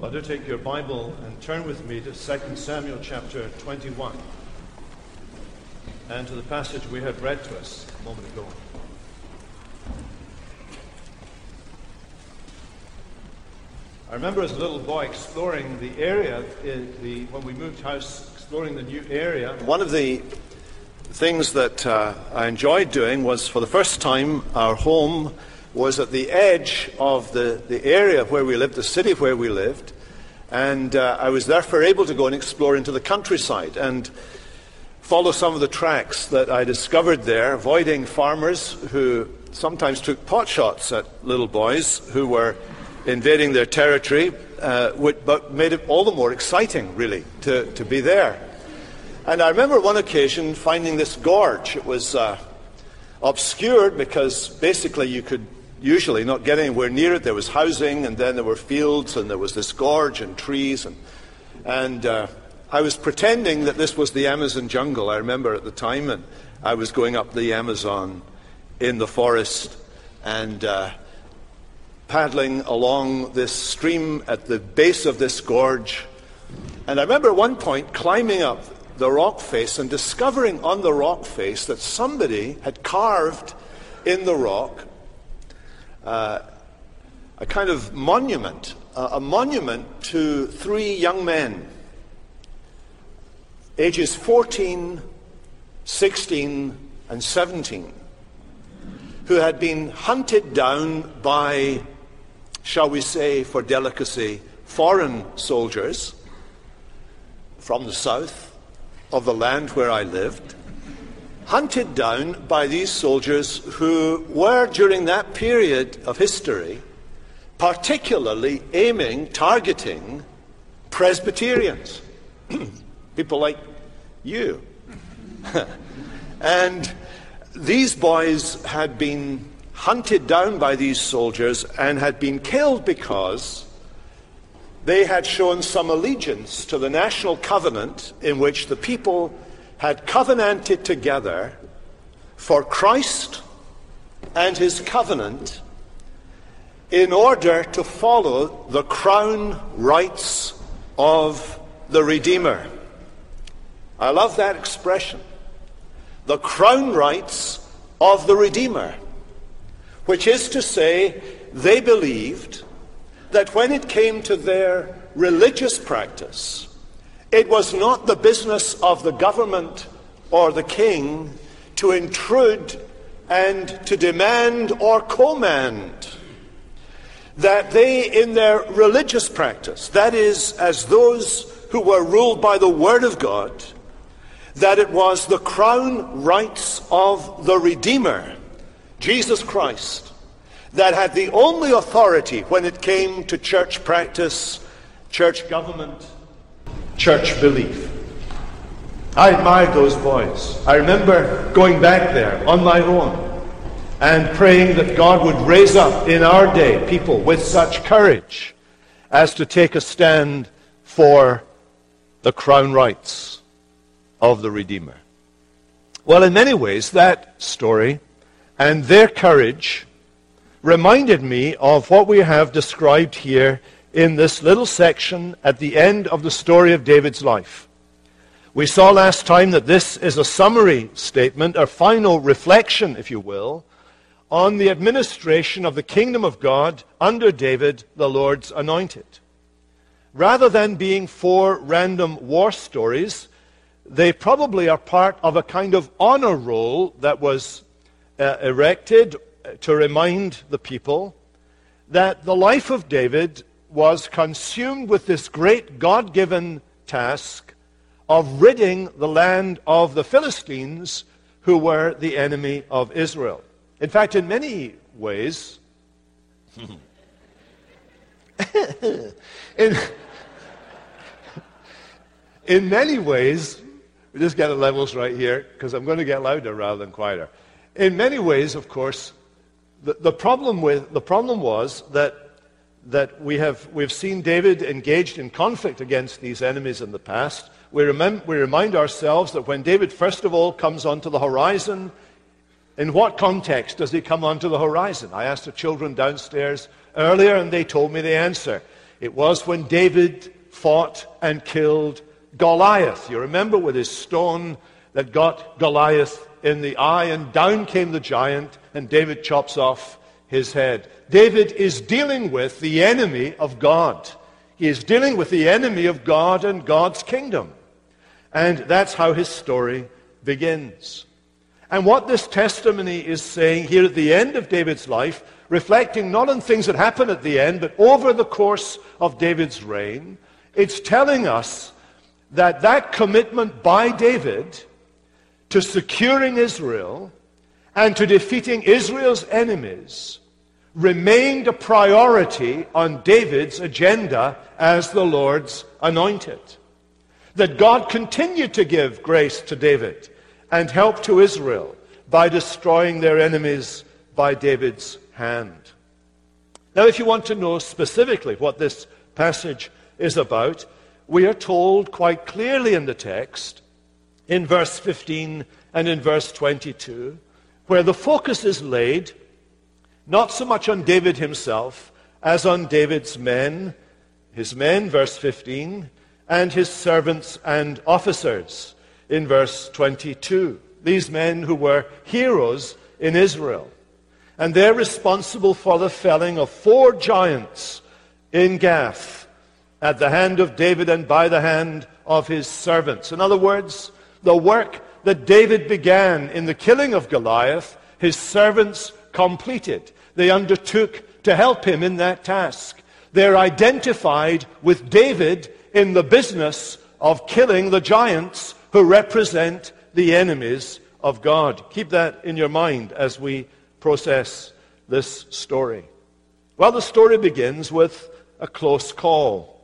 Well, do take your Bible and turn with me to 2 Samuel chapter 21 and to the passage we had read to us a moment ago. I remember as a little boy exploring the area the, when we moved house, exploring the new area. One of the things that uh, I enjoyed doing was for the first time our home was at the edge of the, the area where we lived, the city where we lived. And uh, I was therefore able to go and explore into the countryside and follow some of the tracks that I discovered there, avoiding farmers who sometimes took pot shots at little boys who were invading their territory, uh, but made it all the more exciting, really, to, to be there. And I remember one occasion finding this gorge. It was uh, obscured because basically you could usually not get anywhere near it. There was housing, and then there were fields, and there was this gorge and trees. And, and uh, I was pretending that this was the Amazon jungle, I remember at the time, and I was going up the Amazon in the forest and uh, paddling along this stream at the base of this gorge. And I remember at one point climbing up the rock face and discovering on the rock face that somebody had carved in the rock uh, a kind of monument, uh, a monument to three young men, ages 14, 16, and 17, who had been hunted down by, shall we say, for delicacy, foreign soldiers from the south of the land where I lived, hunted down by these soldiers who were, during that period of history, particularly aiming, targeting Presbyterians, people like you. and these boys had been hunted down by these soldiers and had been killed because they had shown some allegiance to the national covenant in which the people had covenanted together for Christ and his covenant in order to follow the crown rights of the Redeemer. I love that expression. The crown rights of the Redeemer, which is to say, they believed that when it came to their religious practice, it was not the business of the government or the king to intrude and to demand or command. That they, in their religious practice, that is, as those who were ruled by the Word of God, that it was the crown rights of the Redeemer, Jesus Christ, that had the only authority when it came to church practice, church government, church belief. I admired those boys. I remember going back there on my own and praying that God would raise up in our day people with such courage as to take a stand for the crown rights of the Redeemer. Well, in many ways, that story and their courage reminded me of what we have described here in this little section at the end of the story of David's life. We saw last time that this is a summary statement, a final reflection, if you will, on the administration of the kingdom of God under David, the Lord's anointed. Rather than being four random war stories, they probably are part of a kind of honor roll that was uh, erected to remind the people that the life of David was consumed with this great God given task of ridding the land of the Philistines, who were the enemy of Israel. In fact, in many ways, in, in many ways, we just get the levels right here because I'm going to get louder rather than quieter. In many ways, of course, the, the, problem, with, the problem was that, that we have, we've seen David engaged in conflict against these enemies in the past. We, remem- we remind ourselves that when David first of all comes onto the horizon, in what context does he come onto the horizon? I asked the children downstairs earlier and they told me the answer. It was when David fought and killed Goliath. You remember with his stone that got Goliath in the eye, and down came the giant, and David chops off his head. David is dealing with the enemy of God. He is dealing with the enemy of God and God's kingdom. And that's how his story begins. And what this testimony is saying here at the end of David's life, reflecting not on things that happen at the end, but over the course of David's reign, it's telling us that that commitment by David to securing Israel and to defeating Israel's enemies remained a priority on David's agenda as the Lord's anointed. That God continued to give grace to David and help to Israel by destroying their enemies by David's hand. Now, if you want to know specifically what this passage is about, we are told quite clearly in the text, in verse 15 and in verse 22, where the focus is laid not so much on David himself as on David's men, his men, verse 15, and his servants and officers in verse 22. These men who were heroes in Israel. And they're responsible for the felling of four giants in Gath at the hand of David and by the hand of his servants. In other words, the work that David began in the killing of Goliath, his servants completed. They undertook to help him in that task. They're identified with David in the business of killing the giants who represent the enemies of God. Keep that in your mind as we process this story. Well, the story begins with a close call.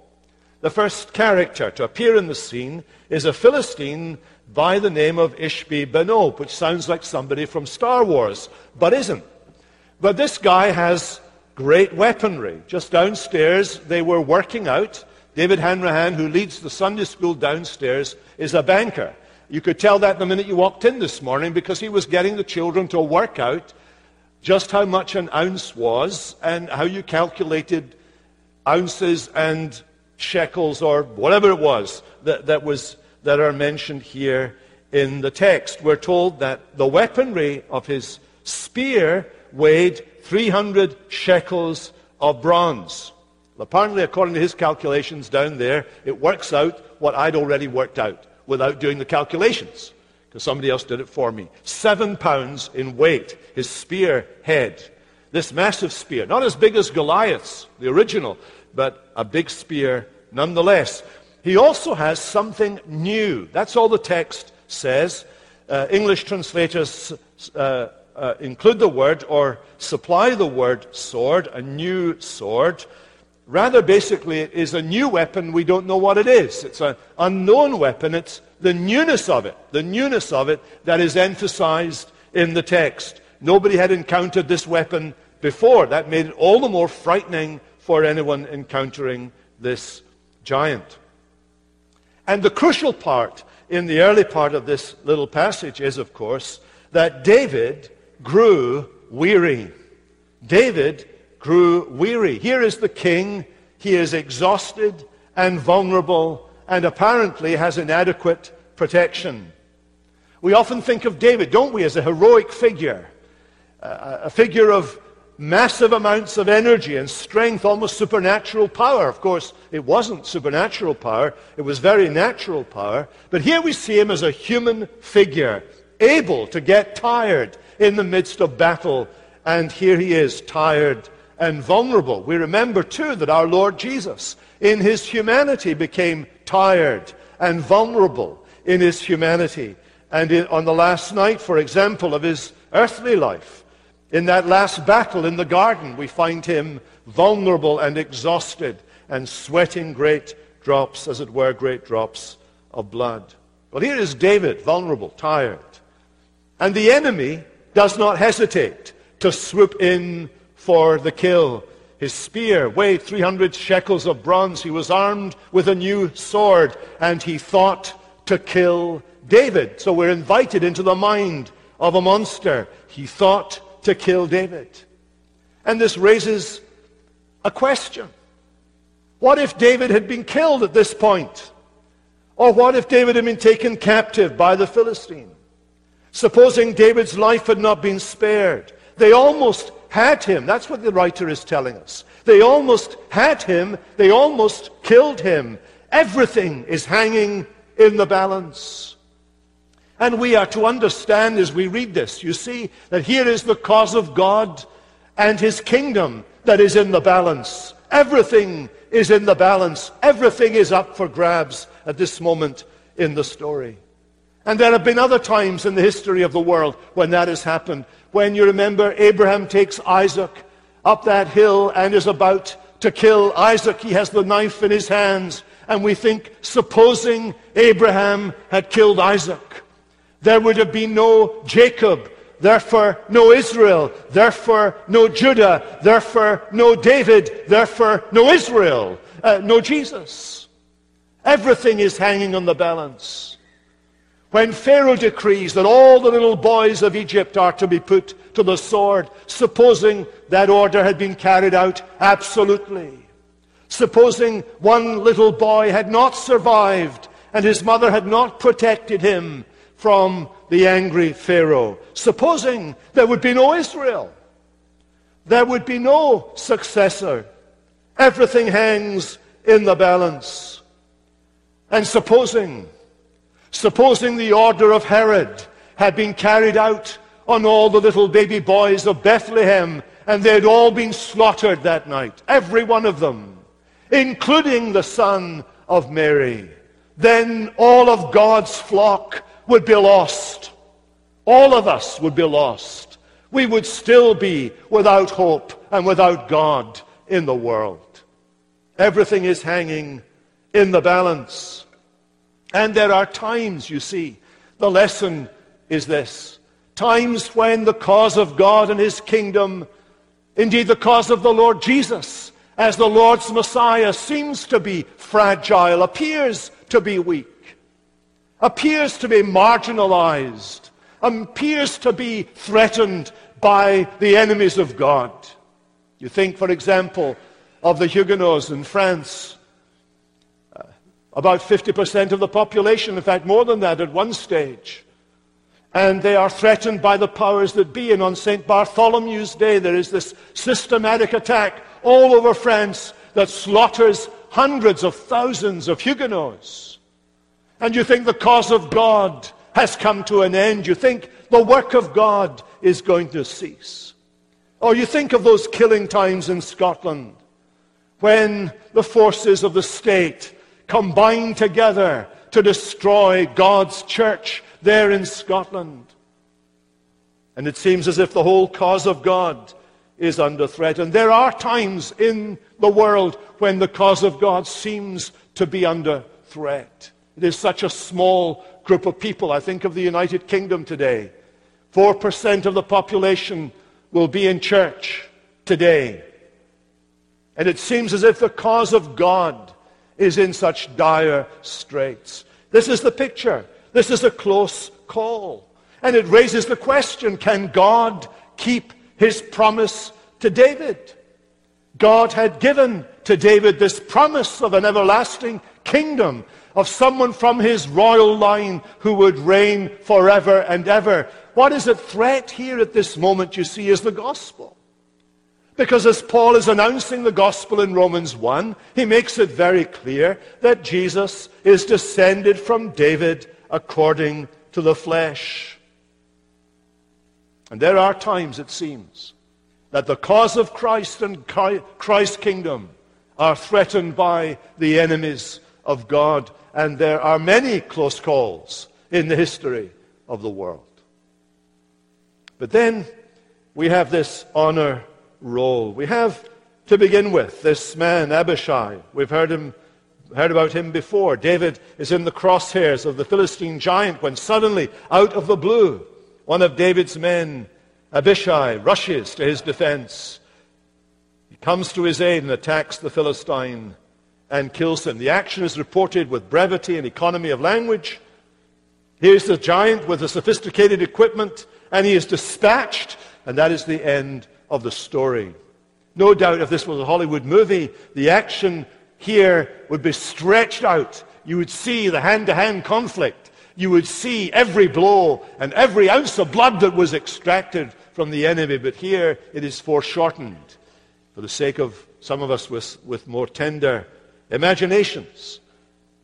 The first character to appear in the scene is a Philistine by the name of Ishbi Benob, which sounds like somebody from Star Wars, but isn't. But this guy has great weaponry. Just downstairs, they were working out. David Hanrahan, who leads the Sunday school downstairs, is a banker. You could tell that the minute you walked in this morning because he was getting the children to work out just how much an ounce was and how you calculated ounces and shekels or whatever it was that, that, was, that are mentioned here in the text. We're told that the weaponry of his spear weighed 300 shekels of bronze. Well, Apparently, according to his calculations down there, it works out what I'd already worked out without doing the calculations, because somebody else did it for me. Seven pounds in weight, his spear head. This massive spear, not as big as Goliath's, the original, but a big spear nonetheless. He also has something new. That's all the text says. Uh, English translators uh, uh, include the word or supply the word sword, a new sword. Rather, basically, it is a new weapon. We don't know what it is. It's an unknown weapon. It's the newness of it, the newness of it that is emphasized in the text. Nobody had encountered this weapon before. That made it all the more frightening for anyone encountering this giant. And the crucial part in the early part of this little passage is, of course, that David grew weary. David grew weary. Here is the king. He is exhausted and vulnerable and apparently has inadequate protection. We often think of David, don't we, as a heroic figure, a figure of massive amounts of energy and strength, almost supernatural power. Of course, it wasn't supernatural power, it was very natural power. But here we see him as a human figure, able to get tired in the midst of battle. And here he is, tired and vulnerable. We remember, too, that our Lord Jesus, in his humanity, became tired and vulnerable in his humanity. And in, on the last night, for example, of his earthly life, in that last battle in the garden, we find him vulnerable and exhausted and sweating great drops, as it were, great drops of blood. Well, here is David, vulnerable, tired. And the enemy does not hesitate to swoop in for the kill. His spear weighed 300 shekels of bronze. He was armed with a new sword, and he thought to kill David. So we're invited into the mind of a monster. He thought to kill David. And this raises a question. What if David had been killed at this point? Or what if David had been taken captive by the Philistine? Supposing David's life had not been spared. They almost had him. That's what the writer is telling us. They almost had him. They almost killed him. Everything is hanging in the balance. And we are to understand as we read this, you see, that here is the cause of God and his kingdom that is in the balance. Everything is in the balance. Everything is up for grabs at this moment in the story. And there have been other times in the history of the world when that has happened. When you remember Abraham takes Isaac up that hill and is about to kill Isaac. He has the knife in his hands. And we think, supposing Abraham had killed Isaac, there would have been no Jacob, therefore no Israel, therefore no Judah, therefore no David, therefore no Israel, uh, no Jesus. Everything is hanging on the balance. When Pharaoh decrees that all the little boys of Egypt are to be put to the sword, supposing that order had been carried out absolutely. Supposing one little boy had not survived and his mother had not protected him from the angry Pharaoh. Supposing there would be no Israel. There would be no successor. Everything hangs in the balance. And supposing, supposing the order of Herod had been carried out on all the little baby boys of Bethlehem and they had all been slaughtered that night, every one of them, including the son of Mary. Then all of God's flock would be lost. All of us would be lost. We would still be without hope and without God in the world. Everything is hanging in the balance. And there are times, you see, the lesson is this. Times when the cause of God and His kingdom Indeed, the cause of the Lord Jesus as the Lord's Messiah seems to be fragile, appears to be weak, appears to be marginalized, appears to be threatened by the enemies of God. You think, for example, of the Huguenots in France. About 50% of the population, in fact, more than that at one stage, and they are threatened by the powers that be. And on St. Bartholomew's Day, there is this systematic attack all over France that slaughters hundreds of thousands of Huguenots. And you think the cause of God has come to an end. You think the work of God is going to cease. Or you think of those killing times in Scotland when the forces of the state combine together to destroy God's church there in Scotland. And it seems as if the whole cause of God is under threat. And there are times in the world when the cause of God seems to be under threat. It is such a small group of people. I think of the United Kingdom today. 4% of the population will be in church today. And it seems as if the cause of God is in such dire straits. This is the picture. This is a close call. And it raises the question can God keep his promise to David? God had given to David this promise of an everlasting kingdom, of someone from his royal line who would reign forever and ever. What is at threat here at this moment, you see, is the gospel. Because as Paul is announcing the gospel in Romans 1, he makes it very clear that Jesus is descended from David according to the flesh. And there are times, it seems, that the cause of Christ and Christ's kingdom are threatened by the enemies of God. And there are many close calls in the history of the world. But then we have this honor roll. We have, to begin with, this man, Abishai. We've heard, him, heard about him before. David is in the crosshairs of the Philistine giant when suddenly, out of the blue, one of David's men, Abishai, rushes to his defense. He comes to his aid and attacks the Philistine and kills him. The action is reported with brevity and economy of language. Here's the giant with the sophisticated equipment, and he is dispatched, and that is the end of the story. No doubt if this was a Hollywood movie, the action here would be stretched out. You would see the hand to hand conflict. You would see every blow and every ounce of blood that was extracted from the enemy. But here it is foreshortened for the sake of some of us with, with more tender imaginations.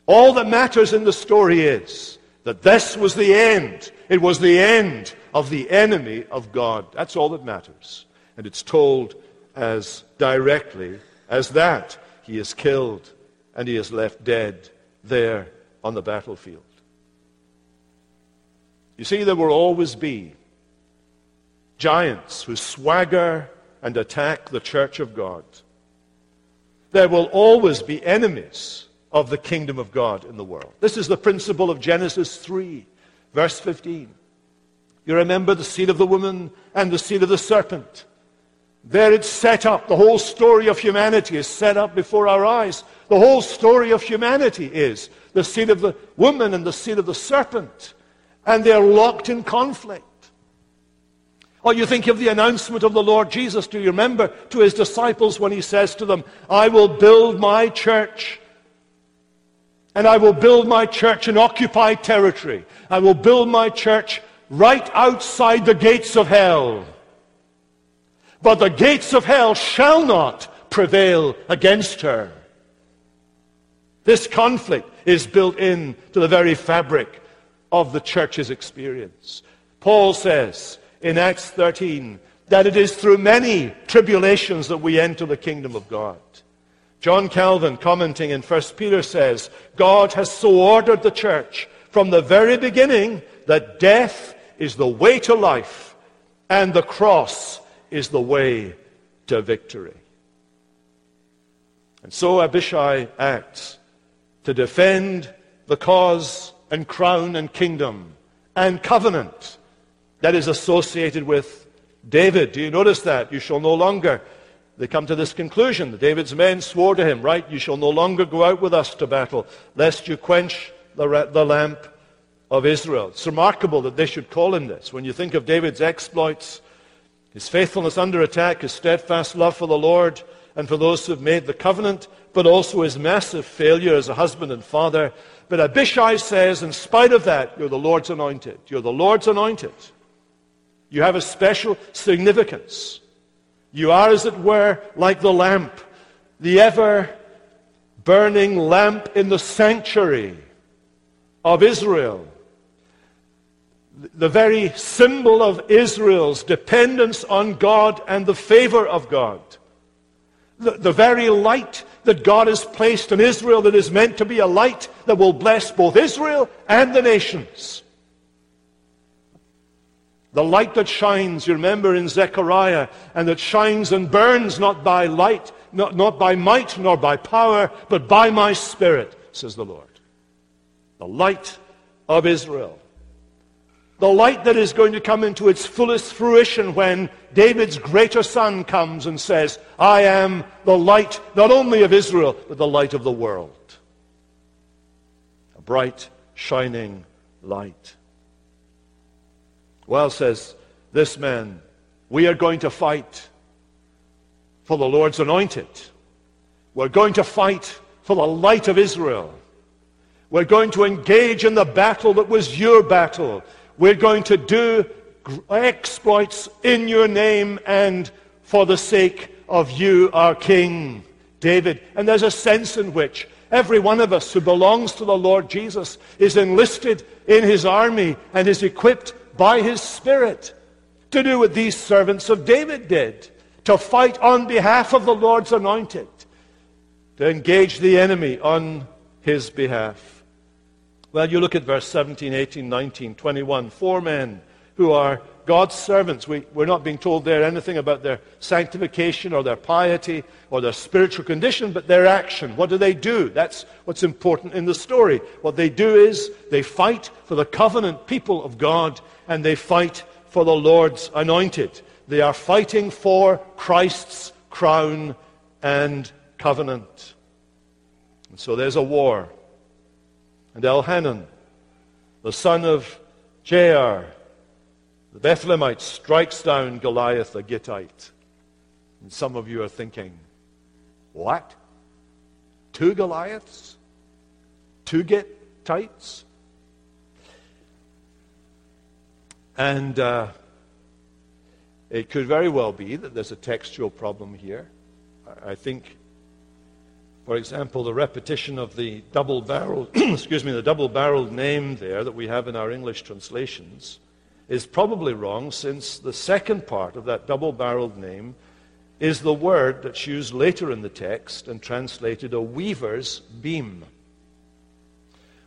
All that matters in the story is that this was the end. It was the end of the enemy of God. That's all that matters. And it's told as directly as that. He is killed and he is left dead there on the battlefield. You see, there will always be giants who swagger and attack the church of God. There will always be enemies of the kingdom of God in the world. This is the principle of Genesis 3, verse 15. You remember the seed of the woman and the seed of the serpent. There it's set up. The whole story of humanity is set up before our eyes. The whole story of humanity is the seed of the woman and the seed of the serpent. And they're locked in conflict. Or you think of the announcement of the Lord Jesus, do you remember, to his disciples when he says to them, I will build my church and I will build my church in occupied territory. I will build my church right outside the gates of hell. But the gates of hell shall not prevail against her. This conflict is built in to the very fabric of the church's experience. Paul says in Acts 13 that it is through many tribulations that we enter the kingdom of God. John Calvin, commenting in 1 Peter, says, God has so ordered the church from the very beginning that death is the way to life and the cross is the way to victory. And so Abishai acts to defend the cause and crown and kingdom and covenant that is associated with David. Do you notice that? You shall no longer they come to this conclusion. That David's men swore to him, Right, you shall no longer go out with us to battle, lest you quench the, the lamp of Israel. It's remarkable that they should call him this. When you think of David's exploits, his faithfulness under attack, his steadfast love for the Lord and for those who have made the covenant, but also his massive failure as a husband and father. But Abishai says, in spite of that, you're the Lord's anointed. You're the Lord's anointed. You have a special significance. You are, as it were, like the lamp, the ever burning lamp in the sanctuary of Israel. The very symbol of Israel's dependence on God and the favor of God. The, the very light that God has placed in Israel that is meant to be a light that will bless both Israel and the nations. The light that shines, you remember in Zechariah, and that shines and burns not by light, not, not by might nor by power, but by my spirit, says the Lord. The light of Israel. The light that is going to come into its fullest fruition when David's greater son comes and says, I am the light not only of Israel, but the light of the world. A bright, shining light. Well, says this man, we are going to fight for the Lord's anointed. We're going to fight for the light of Israel. We're going to engage in the battle that was your battle. We're going to do exploits in your name and for the sake of you, our King, David. And there's a sense in which every one of us who belongs to the Lord Jesus is enlisted in his army and is equipped by his Spirit to do what these servants of David did to fight on behalf of the Lord's anointed, to engage the enemy on his behalf. Well, you look at verse 17, 18, 19, 21. Four men who are God's servants. We, we're not being told there anything about their sanctification or their piety or their spiritual condition, but their action. What do they do? That's what's important in the story. What they do is they fight for the covenant people of God and they fight for the Lord's anointed. They are fighting for Christ's crown and covenant. And so there's a war. And Elhanan, the son of Jair, the Bethlehemite strikes down Goliath the Gittite. And some of you are thinking, what? two Goliaths? Two Gittites? And uh, it could very well be that there's a textual problem here. I think, for example, the repetition of the double-barreled, excuse me, the double-barreled name there that we have in our English translations is probably wrong since the second part of that double-barreled name is the word that's used later in the text and translated a weaver's beam,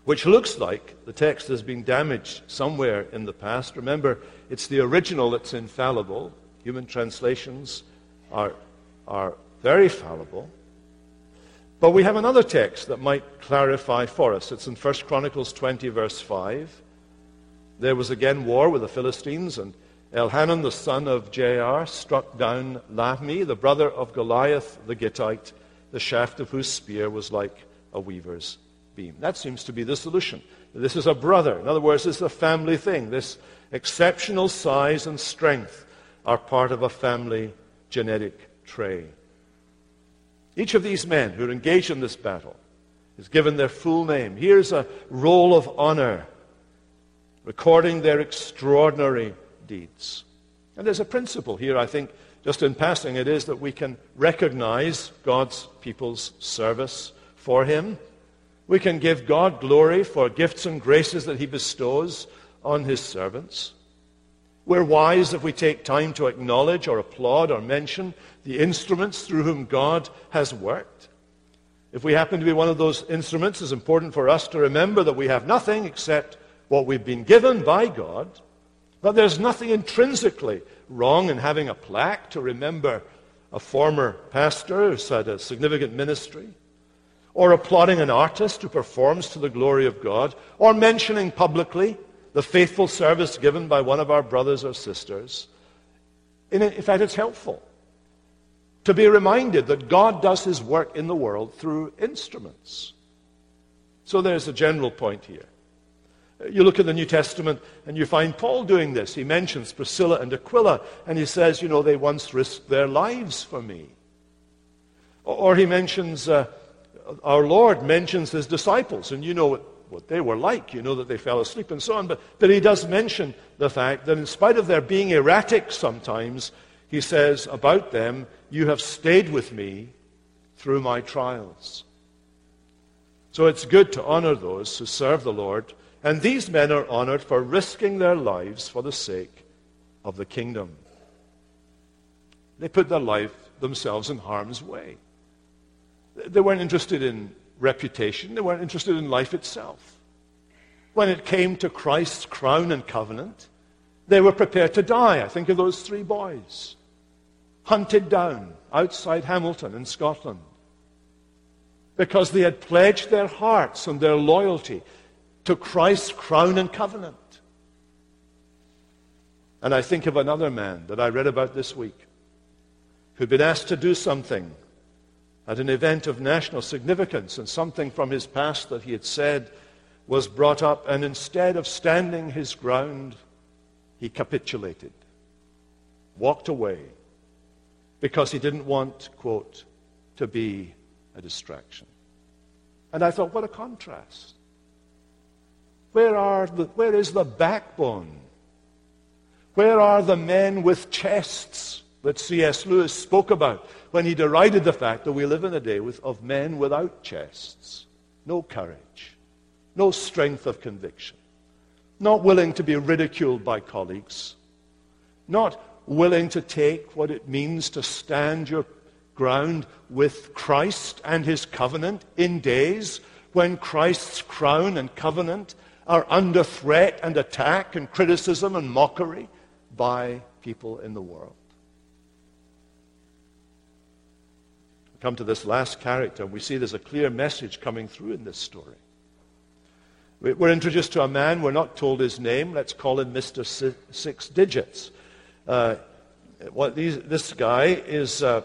which looks like the text has been damaged somewhere in the past. Remember, it's the original that's infallible. Human translations are, are very fallible. But we have another text that might clarify for us. It's in 1 Chronicles 20, verse 5. There was again war with the Philistines, and Elhanan, the son of Jair, struck down Lahmi, the brother of Goliath the Gittite, the shaft of whose spear was like a weaver's beam. That seems to be the solution. This is a brother. In other words, this is a family thing. This exceptional size and strength are part of a family genetic trait. Each of these men who are engaged in this battle is given their full name. Here's a roll of honor recording their extraordinary deeds. And there's a principle here, I think, just in passing, it is that we can recognize God's people's service for Him. We can give God glory for gifts and graces that He bestows on His servants. We're wise if we take time to acknowledge or applaud or mention the instruments through whom God has worked. If we happen to be one of those instruments, it's important for us to remember that we have nothing except what we've been given by God. But there's nothing intrinsically wrong in having a plaque to remember a former pastor who's had a significant ministry, or applauding an artist who performs to the glory of God, or mentioning publicly the faithful service given by one of our brothers or sisters. In fact, it's helpful to be reminded that God does his work in the world through instruments. So there's a general point here. You look at the New Testament and you find Paul doing this. He mentions Priscilla and Aquila and he says, you know, they once risked their lives for me. Or he mentions, uh, our Lord mentions his disciples and you know what, they were like. You know that they fell asleep and so on. But, but he does mention the fact that in spite of their being erratic sometimes, he says about them, you have stayed with me through my trials. So it's good to honor those who serve the Lord and these men are honored for risking their lives for the sake of the kingdom. They put their life themselves in harm's way. They weren't interested in reputation, they weren't interested in life itself. When it came to Christ's crown and covenant, they were prepared to die. I think of those three boys, hunted down outside Hamilton in Scotland, because they had pledged their hearts and their loyalty to Christ's crown and covenant. And I think of another man that I read about this week who'd been asked to do something at an event of national significance, and something from his past that he had said was brought up, and instead of standing his ground, he capitulated, walked away, because he didn't want, quote, to be a distraction. And I thought, what a contrast. Where, are the, where is the backbone? Where are the men with chests that C.S. Lewis spoke about when he derided the fact that we live in a day with, of men without chests? No courage, no strength of conviction, not willing to be ridiculed by colleagues, not willing to take what it means to stand your ground with Christ and his covenant in days when Christ's crown and covenant are under threat and attack and criticism and mockery by people in the world. Come to this last character, and we see there's a clear message coming through in this story. We're introduced to a man, we're not told his name, let's call him Mr. Six Digits. Uh, these, this guy is a,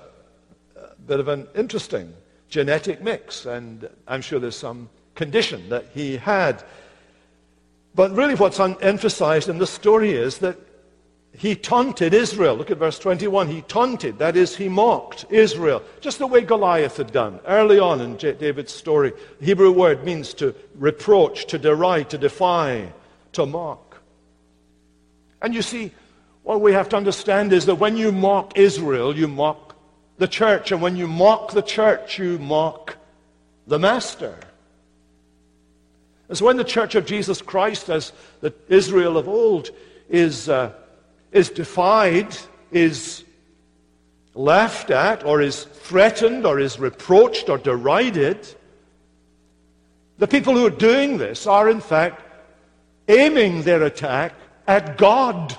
a bit of an interesting genetic mix, and I'm sure there's some condition that he had but really, what's emphasized in the story is that he taunted Israel. Look at verse 21. He taunted, that is, he mocked Israel, just the way Goliath had done early on in David's story. The Hebrew word means to reproach, to deride, to defy, to mock. And you see, what we have to understand is that when you mock Israel, you mock the church. And when you mock the church, you mock the master. And so when the church of Jesus Christ, as the Israel of old, is. Uh, is defied, is laughed at, or is threatened, or is reproached, or derided, the people who are doing this are, in fact, aiming their attack at God.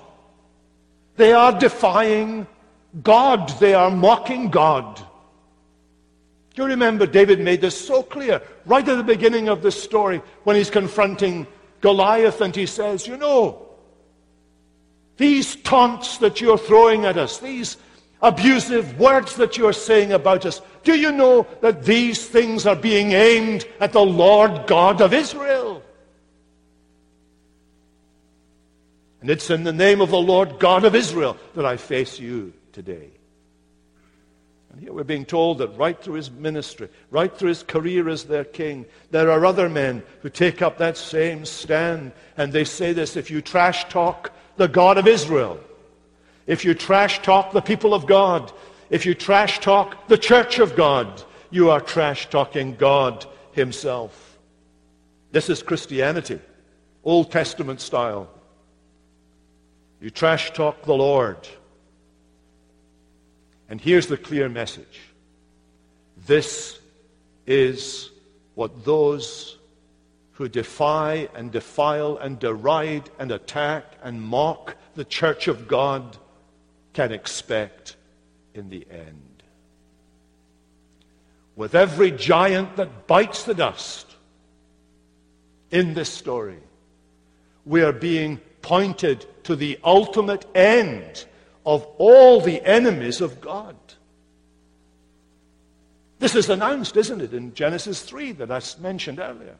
They are defying God. They are mocking God. Do you remember David made this so clear right at the beginning of this story when he's confronting Goliath and he says, You know, these taunts that you're throwing at us, these abusive words that you're saying about us, do you know that these things are being aimed at the Lord God of Israel? And it's in the name of the Lord God of Israel that I face you today. And here we're being told that right through his ministry, right through his career as their king, there are other men who take up that same stand. And they say this if you trash talk the God of Israel, if you trash talk the people of God, if you trash talk the church of God, you are trash talking God Himself. This is Christianity, Old Testament style. You trash talk the Lord. And here's the clear message this is what those who defy and defile and deride and attack and mock the church of God can expect in the end. With every giant that bites the dust in this story, we are being pointed to the ultimate end of all the enemies of God. This is announced, isn't it, in Genesis 3 that I mentioned earlier.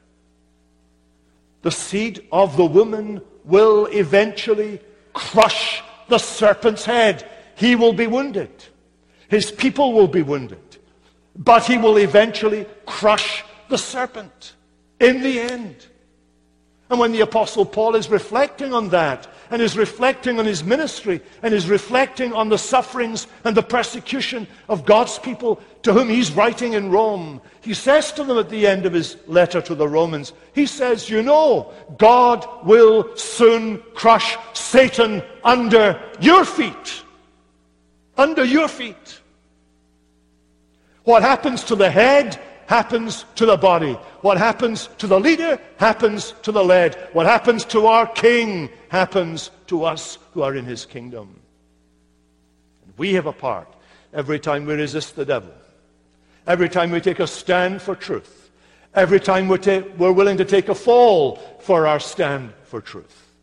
The seed of the woman will eventually crush the serpent's head. He will be wounded. His people will be wounded. But he will eventually crush the serpent in the end. And when the Apostle Paul is reflecting on that, and is reflecting on his ministry, and is reflecting on the sufferings and the persecution of God's people to whom he's writing in Rome, he says to them at the end of his letter to the Romans, he says, You know, God will soon crush Satan under your feet. Under your feet. What happens to the head happens to the body. What happens to the leader happens to the led. What happens to our king happens to us who are in his kingdom. And we have a part every time we resist the devil, every time we take a stand for truth, every time we're, ta- we're willing to take a fall for our stand for truth,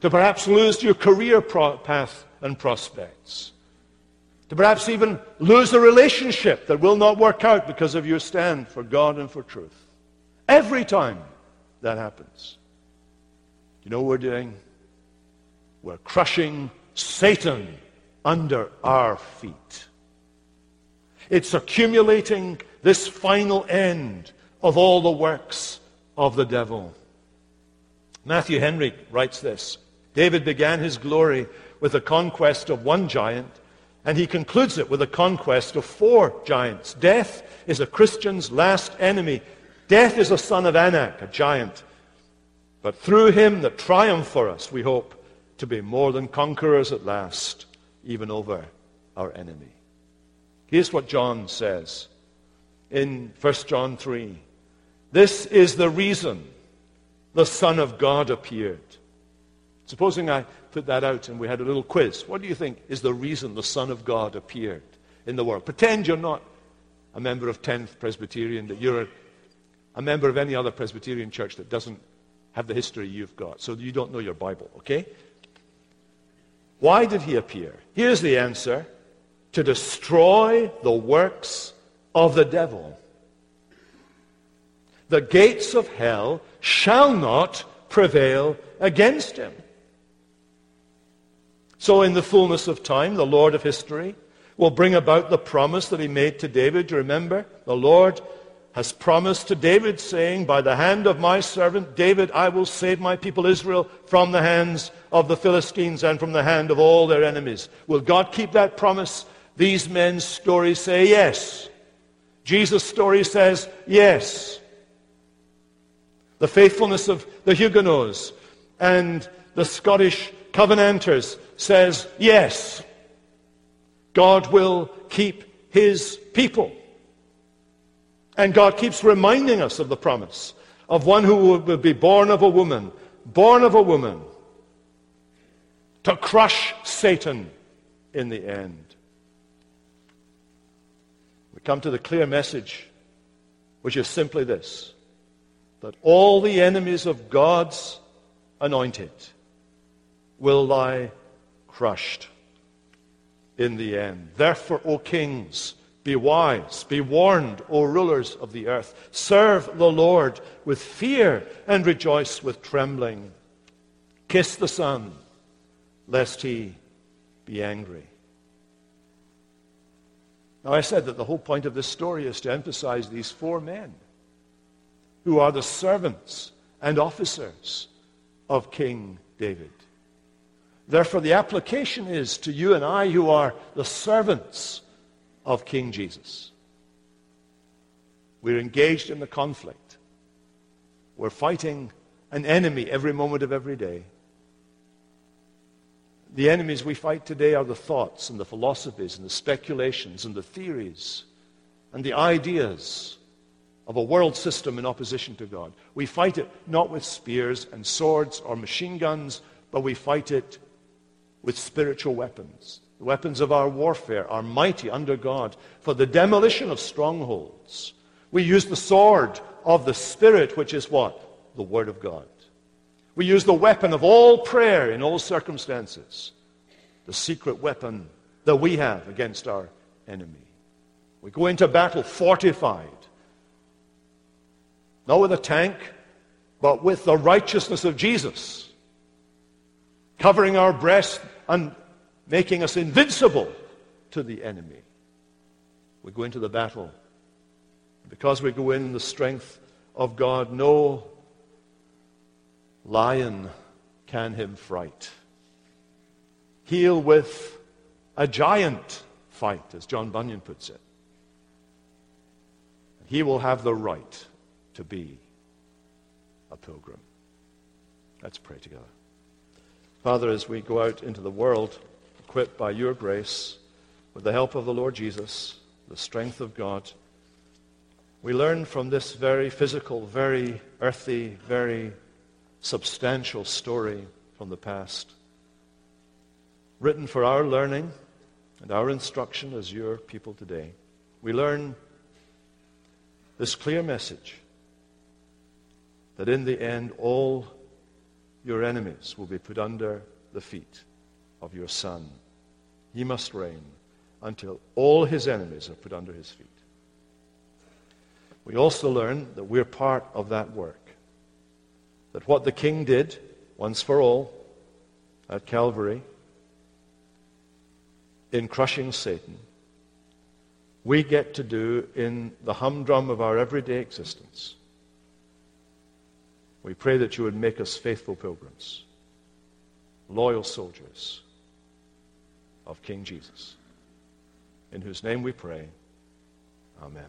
to perhaps lose your career pro- path and prospects to perhaps even lose a relationship that will not work out because of your stand for God and for truth. Every time that happens, you know what we're doing? We're crushing Satan under our feet. It's accumulating this final end of all the works of the devil. Matthew Henry writes this David began his glory with the conquest of one giant and he concludes it with a conquest of four giants. Death is a Christian's last enemy. Death is a son of Anak, a giant. But through him that triumph for us, we hope to be more than conquerors at last, even over our enemy. Here's what John says in 1 John 3. This is the reason the Son of God appeared. Supposing I put that out and we had a little quiz. What do you think is the reason the Son of God appeared in the world? Pretend you're not a member of 10th Presbyterian, that you're a member of any other Presbyterian church that doesn't have the history you've got, so you don't know your Bible, okay? Why did he appear? Here's the answer to destroy the works of the devil. The gates of hell shall not prevail against him. So, in the fullness of time, the Lord of history will bring about the promise that he made to David. You remember? The Lord has promised to David, saying, By the hand of my servant David, I will save my people Israel from the hands of the Philistines and from the hand of all their enemies. Will God keep that promise? These men's stories say yes. Jesus' story says yes. The faithfulness of the Huguenots and the Scottish Covenanters says yes. God will keep his people. And God keeps reminding us of the promise of one who will be born of a woman, born of a woman, to crush Satan in the end. We come to the clear message, which is simply this that all the enemies of God's anointed will lie crushed in the end. Therefore, O kings, be wise, be warned, O rulers of the earth. Serve the Lord with fear and rejoice with trembling. Kiss the Son, lest he be angry. Now, I said that the whole point of this story is to emphasize these four men who are the servants and officers of King David. Therefore, the application is to you and I who are the servants of King Jesus. We're engaged in the conflict. We're fighting an enemy every moment of every day. The enemies we fight today are the thoughts and the philosophies and the speculations and the theories and the ideas of a world system in opposition to God. We fight it not with spears and swords or machine guns, but we fight it with spiritual weapons the weapons of our warfare are mighty under God for the demolition of strongholds. We use the sword of the Spirit, which is what? The Word of God. We use the weapon of all prayer in all circumstances, the secret weapon that we have against our enemy. We go into battle fortified, not with a tank, but with the righteousness of Jesus, covering our breast and making us invincible to the enemy. We go into the battle. Because we go in the strength of God, no lion can him fright. He'll with a giant fight, as John Bunyan puts it. He will have the right to be a pilgrim. Let's pray together. Father, as we go out into the world, equipped by your grace, with the help of the Lord Jesus, the strength of God, we learn from this very physical, very earthy, very substantial story from the past, written for our learning and our instruction as your people today. We learn this clear message that in the end all your enemies will be put under the feet of your Son. He must reign until all his enemies are put under his feet. We also learn that we're part of that work. That what the king did once for all at Calvary in crushing Satan, we get to do in the humdrum of our everyday existence. We pray that you would make us faithful pilgrims, loyal soldiers of King Jesus, in whose name we pray. Amen.